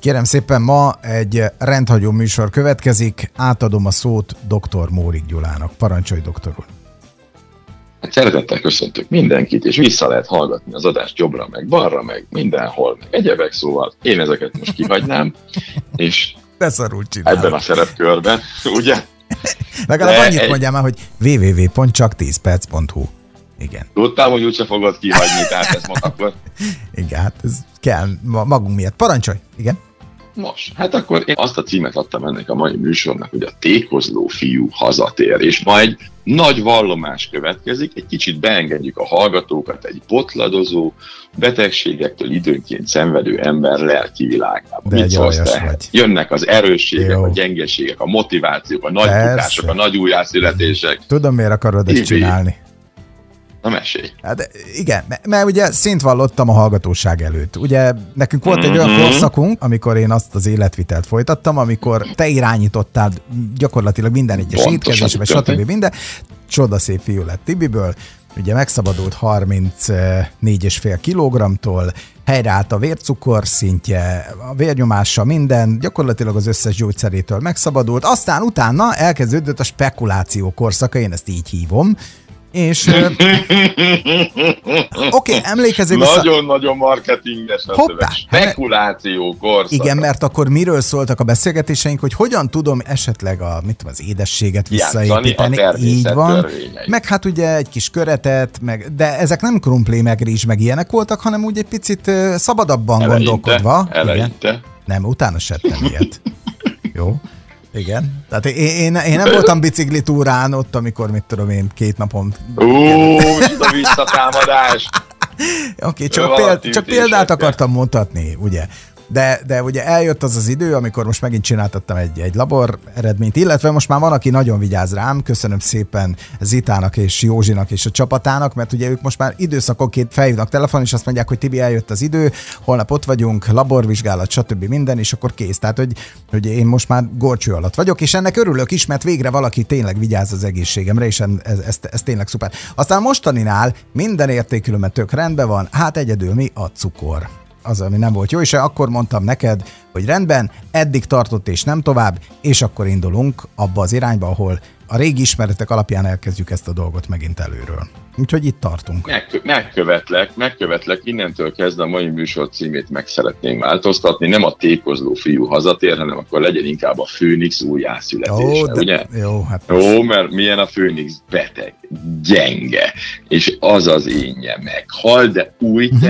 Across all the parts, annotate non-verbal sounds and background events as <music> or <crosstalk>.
Kérem szépen, ma egy rendhagyó műsor következik. Átadom a szót dr. Mórik Gyulának. Parancsolj, doktor úr! Szeretettel köszöntök mindenkit, és vissza lehet hallgatni az adást jobbra, meg balra, meg mindenhol, meg egyebek, szóval én ezeket most kihagynám, <laughs> és ebben a szerepkörben, ugye? Legalább De annyit egy... mondjál már, hogy www.csak10perc.hu igen. Tudtam, hogy úgyse fogod kihagyni, tehát ez most akkor... <laughs> Igen, hát ez kell magunk miatt. Parancsolj! Igen. Nos, hát akkor én azt a címet adtam ennek a mai műsornak, hogy a tékozló fiú hazatér, és ma egy nagy vallomás következik, egy kicsit beengedjük a hallgatókat egy botladozó, betegségektől időnként szenvedő ember lelki világába. De Mit szólsz te? Jönnek az erősségek, Jó. a gyengeségek, a motivációk, a nagy Persze. a nagy újjászületések. Tudom, miért akarod ezt csinálni. Na mesélj. Hát igen, mert ugye szint vallottam a hallgatóság előtt. Ugye nekünk volt egy olyan mhm. korszakunk, amikor én azt az életvitelt folytattam, amikor te irányítottál gyakorlatilag minden egyes étkezésbe, stb. minden. Csodaszép fiú lett Tibiből, ugye megszabadult 34,5 kilogramtól, helyreállt a vércukor szintje, a vérnyomása, minden, gyakorlatilag az összes gyógyszerétől megszabadult. Aztán utána elkezdődött a spekuláció korszaka, én ezt így hívom, és <laughs> oké, okay, emlékezzél vissza. Nagyon-nagyon marketinges a Hoppá, Spekuláció korszaka. Igen, mert akkor miről szóltak a beszélgetéseink, hogy hogyan tudom esetleg a, mit tudom, az édességet visszaépíteni. Így van. Törvényei. Meg hát ugye egy kis köretet, meg, de ezek nem krumpli, meg rizs, meg ilyenek voltak, hanem úgy egy picit szabadabban eleinte, gondolkodva. Eleinte. Igen. Nem, utána se ilyet. <laughs> Jó. Igen. Tehát én, én, én nem voltam biciklitúrán ott, amikor, mit tudom én, két napon... Ó, a visszatámadás! Oké, okay, csak, péld, csak példát akartam mutatni, ugye? De, de ugye eljött az az idő, amikor most megint csináltattam egy, egy labor eredményt, illetve most már van, aki nagyon vigyáz rám, köszönöm szépen Zitának és Józsinak és a csapatának, mert ugye ők most már időszakonként felhívnak telefon, és azt mondják, hogy Tibi, eljött az idő, holnap ott vagyunk, laborvizsgálat, stb. minden, és akkor kész. Tehát, hogy, hogy én most már gorcső alatt vagyok, és ennek örülök is, mert végre valaki tényleg vigyáz az egészségemre, és ez, ez, ez tényleg szuper. Aztán mostaninál minden értékülömet tök rendben van, hát egyedül mi a cukor az, ami nem volt jó, és akkor mondtam neked, hogy rendben, eddig tartott és nem tovább, és akkor indulunk abba az irányba, ahol a régi ismeretek alapján elkezdjük ezt a dolgot megint előről. Úgyhogy itt tartunk. Meg, megkövetlek, megkövetlek, innentől kezdve a mai műsor címét meg szeretném változtatni. Nem a tékozló fiú hazatér, hanem akkor legyen inkább a Főnix újjászületése, Ó, de, ugye? Jó, hát Ó, mert milyen a Főnix beteg, gyenge, és az az énje meghal, de új mhm.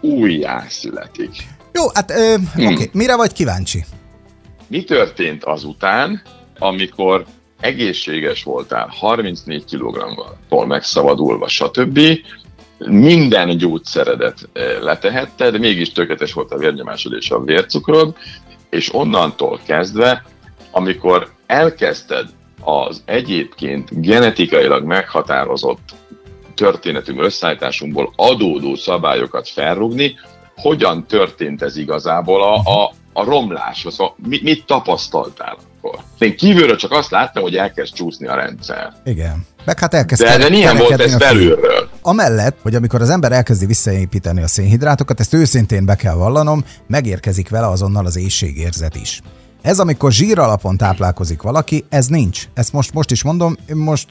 Testben, újjászületik. Jó, hát ö, hmm. oké, okay. mire vagy kíváncsi? Mi történt azután, amikor egészséges voltál, 34 kg-tól megszabadulva, stb., minden gyógyszeredet letehetted, mégis tökéletes volt a vérnyomásod és a vércukrod, és onnantól kezdve, amikor elkezdted az egyébként genetikailag meghatározott történetünk, összeállításunkból adódó szabályokat felrúgni, hogyan történt ez igazából a, a, a romlás, szóval mit, mit tapasztaltál akkor? Én kívülről csak azt láttam, hogy elkezd csúszni a rendszer. Igen. Meg hát elkezd de, de milyen volt ez belülről? Amellett, hogy amikor az ember elkezdi visszaépíteni a szénhidrátokat, ezt őszintén be kell vallanom, megérkezik vele azonnal az éjségérzet is. Ez amikor zsír alapon táplálkozik valaki, ez nincs. Ezt most, most is mondom, most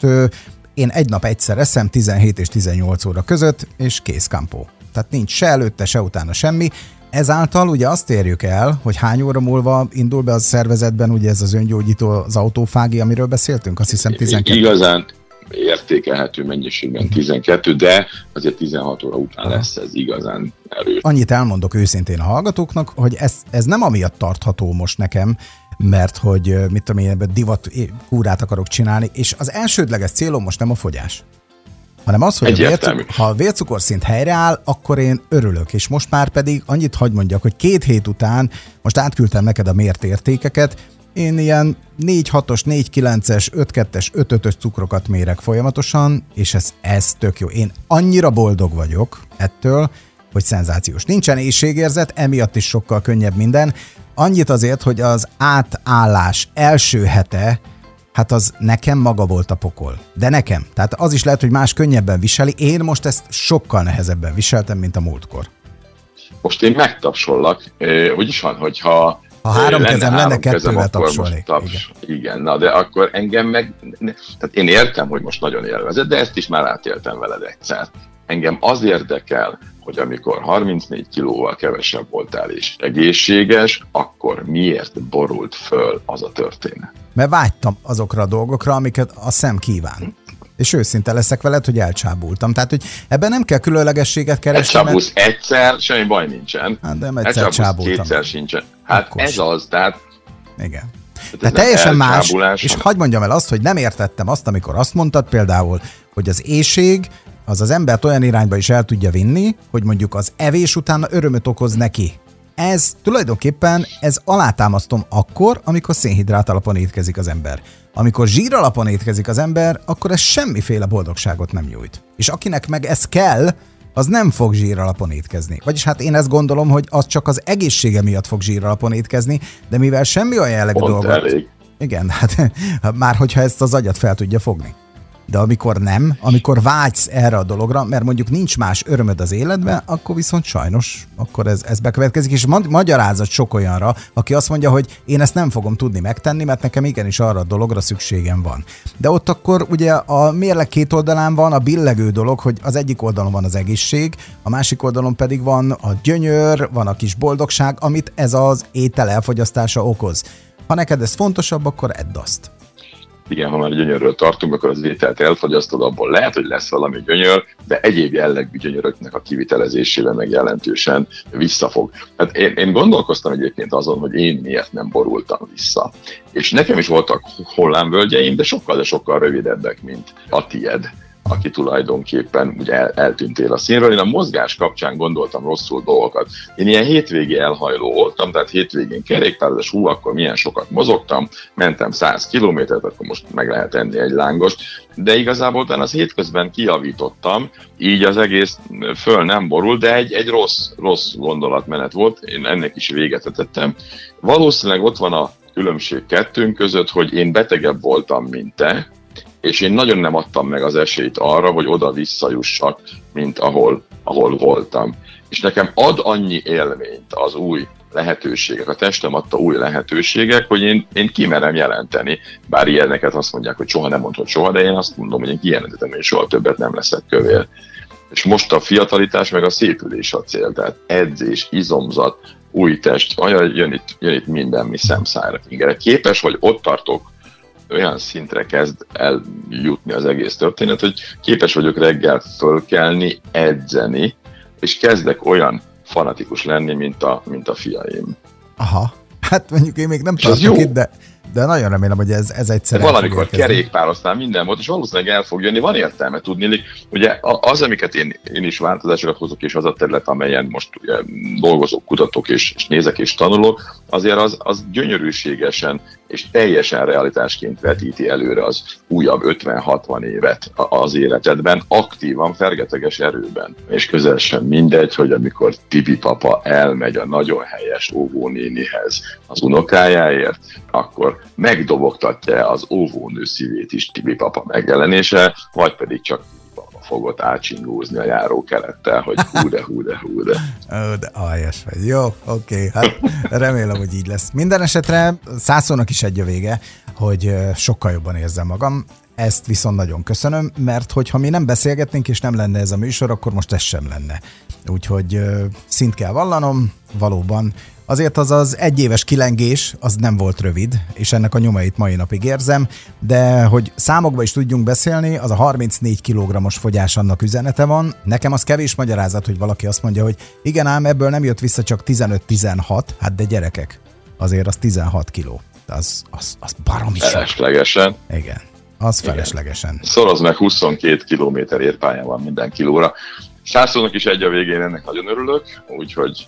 én egy nap egyszer eszem 17 és 18 óra között, és kész kampó. Tehát nincs se előtte, se utána semmi. Ezáltal ugye azt érjük el, hogy hány óra múlva indul be a szervezetben ugye ez az öngyógyító, az autófági, amiről beszéltünk, azt hiszem 12. Igazán értékelhető mennyiségben 12, de azért 16 óra után lesz ez igazán erős. Annyit elmondok őszintén a hallgatóknak, hogy ez, ez nem amiatt tartható most nekem, mert hogy mit tudom én, ebben divat kúrát akarok csinálni, és az elsődleges célom most nem a fogyás hanem az, hogy a vércuk, ha a vércukorszint helyreáll, akkor én örülök, és most már pedig annyit hagy mondjak, hogy két hét után, most átküldtem neked a mért értékeket, én ilyen 4-6-os, 4-9-es, 5-2-es, 5-5-ös cukrokat mérek folyamatosan, és ez, ez tök jó. Én annyira boldog vagyok ettől, hogy szenzációs. Nincsen éjségérzet, emiatt is sokkal könnyebb minden. Annyit azért, hogy az átállás első hete, hát az nekem maga volt a pokol. De nekem. Tehát az is lehet, hogy más könnyebben viseli. Én most ezt sokkal nehezebben viseltem, mint a múltkor. Most én megtapsollak, hogy is van, hogyha ha három lenne kezem lenne, kettővel tapsolni. Taps, igen. igen, na de akkor engem meg, tehát én értem, hogy most nagyon élvezett, de ezt is már átéltem veled egyszer. Engem az érdekel, hogy amikor 34 kilóval kevesebb voltál és egészséges, akkor miért borult föl az a történet? Mert vágytam azokra a dolgokra, amiket a szem kíván. És őszinte leszek veled, hogy elcsábultam. Tehát, hogy ebben nem kell különlegességet keresni. Elcsábulsz mert... egyszer, semmi baj nincsen. Hát, de egyszer csábultam. kétszer sincsen. Hát Akkor ez az, tehát... Igen. Tehát, tehát teljesen más, és hagyd mondjam el azt, hogy nem értettem azt, amikor azt mondtad például, hogy az éjség az az embert olyan irányba is el tudja vinni, hogy mondjuk az evés után örömöt okoz neki. Ez tulajdonképpen, ez alátámasztom akkor, amikor szénhidrát alapon étkezik az ember. Amikor zsír alapon étkezik az ember, akkor ez semmiféle boldogságot nem nyújt. És akinek meg ez kell, az nem fog zsír alapon étkezni. Vagyis hát én ezt gondolom, hogy az csak az egészsége miatt fog zsír alapon étkezni, de mivel semmi olyan jellegű dolgot... Elég. Igen, hát <laughs> már hogyha ezt az agyat fel tudja fogni de amikor nem, amikor vágysz erre a dologra, mert mondjuk nincs más örömöd az életben, akkor viszont sajnos akkor ez, ez bekövetkezik, és magyarázat sok olyanra, aki azt mondja, hogy én ezt nem fogom tudni megtenni, mert nekem igenis arra a dologra szükségem van. De ott akkor ugye a mérleg két oldalán van a billegő dolog, hogy az egyik oldalon van az egészség, a másik oldalon pedig van a gyönyör, van a kis boldogság, amit ez az étel elfogyasztása okoz. Ha neked ez fontosabb, akkor edd azt igen, ha már gyönyörről tartunk, akkor az ételt elfogyasztod, abból lehet, hogy lesz valami gyönyör, de egyéb jellegű gyönyöröknek a kivitelezésére meg jelentősen visszafog. Hát én, én gondolkoztam egyébként azon, hogy én miért nem borultam vissza. És nekem is voltak hullámvölgyeim, de sokkal, de sokkal rövidebbek, mint a tied aki tulajdonképpen ugye el, eltűntél a színről. Én a mozgás kapcsán gondoltam rosszul dolgokat. Én ilyen hétvégi elhajló voltam, tehát hétvégén kerékpározás, hú, akkor milyen sokat mozogtam, mentem 100 kilométert, akkor most meg lehet enni egy lángost, de igazából talán az hétközben kiavítottam, így az egész föl nem borul, de egy, egy rossz, rossz gondolatmenet volt, én ennek is véget tettem. Valószínűleg ott van a különbség kettőnk között, hogy én betegebb voltam, mint te, és én nagyon nem adtam meg az esélyt arra, hogy oda visszajussak, mint ahol, ahol voltam. És nekem ad annyi élményt az új lehetőségek, a testem adta új lehetőségek, hogy én, én kimerem jelenteni, bár ilyeneket azt mondják, hogy soha nem mondod soha, de én azt mondom, hogy én kijelentetem, hogy soha többet nem leszek kövér. És most a fiatalitás meg a szépülés a cél, tehát edzés, izomzat, új test, olyan jön itt, jön itt minden, mi szemszára Képes vagy, ott tartok, olyan szintre kezd eljutni az egész történet, hogy képes vagyok reggel fölkelni, edzeni, és kezdek olyan fanatikus lenni, mint a, mint a fiaim. Aha. Hát mondjuk én még nem tartok itt, de de nagyon remélem, hogy ez, ez egyszer Valamikor kerékpároztál, minden volt, és valószínűleg el fog jönni, van értelme tudni. Ugye az, amiket én, én is változásokat hozok, és az a terület, amelyen most ugye, dolgozok, kutatok, és, és nézek és tanulok, azért az, az gyönyörűségesen és teljesen realitásként vetíti előre az újabb 50-60 évet az életedben, aktívan, fergeteges erőben. És közel sem mindegy, hogy amikor Tibi papa elmegy a nagyon helyes óvónénihez az unokájáért, akkor megdobogtatja az óvónő szívét is Tibi papa megjelenése, vagy pedig csak fogott átsingózni a járókerettel, hogy hú de, hú de, hú de. Ó, de aljas vagy. Jó, oké, hát remélem, hogy így lesz. Minden esetre százszónak is egy a vége, hogy sokkal jobban érzem magam. Ezt viszont nagyon köszönöm, mert hogyha mi nem beszélgetnénk és nem lenne ez a műsor, akkor most ez sem lenne. Úgyhogy szint kell vallanom, valóban Azért az az egyéves kilengés, az nem volt rövid, és ennek a nyomait mai napig érzem, de hogy számokba is tudjunk beszélni, az a 34 kg-os fogyás annak üzenete van. Nekem az kevés magyarázat, hogy valaki azt mondja, hogy igen ám, ebből nem jött vissza csak 15-16, hát de gyerekek, azért az 16 kiló. Az, az, az baromi. Feleslegesen. Igen, az Igen. feleslegesen. Szoroz meg 22 km érpályán van minden kilóra. Sászónak is egy a végén, ennek nagyon örülök, úgyhogy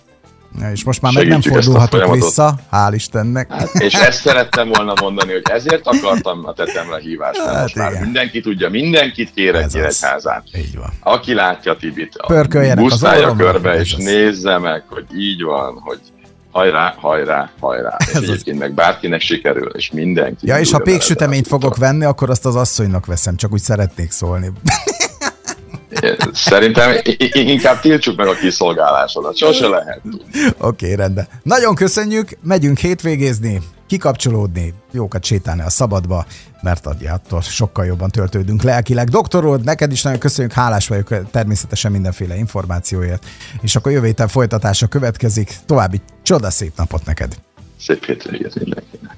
és most már meg nem fordulhatok vissza, hál' Istennek. Hát, és ezt szerettem volna mondani, hogy ezért akartam a tetemre hívást. Hát most igen. már mindenki tudja, mindenkit kérek Ez Nyíregyházán. Így van. Aki látja Tibit, busztálja körbe, és az. nézze meg, hogy így van, hogy hajrá, hajrá, hajrá. És Ez egyébként az... meg bárkinek sikerül, és mindenki. Ja, és ha péksüteményt fogok venni, akkor azt az asszonynak veszem, csak úgy szeretnék szólni. Szerintem inkább tiltsuk meg a kiszolgálásodat, sose lehet. Oké, okay, rendben. Nagyon köszönjük, megyünk hétvégézni, kikapcsolódni, jókat sétálni a szabadba, mert attól sokkal jobban töltődünk lelkileg. Doktorod, neked is nagyon köszönjük, hálás vagyok természetesen mindenféle információért, és akkor jövő héten folytatása következik. További csodaszép napot neked! Szép hétvégét mindenkinek!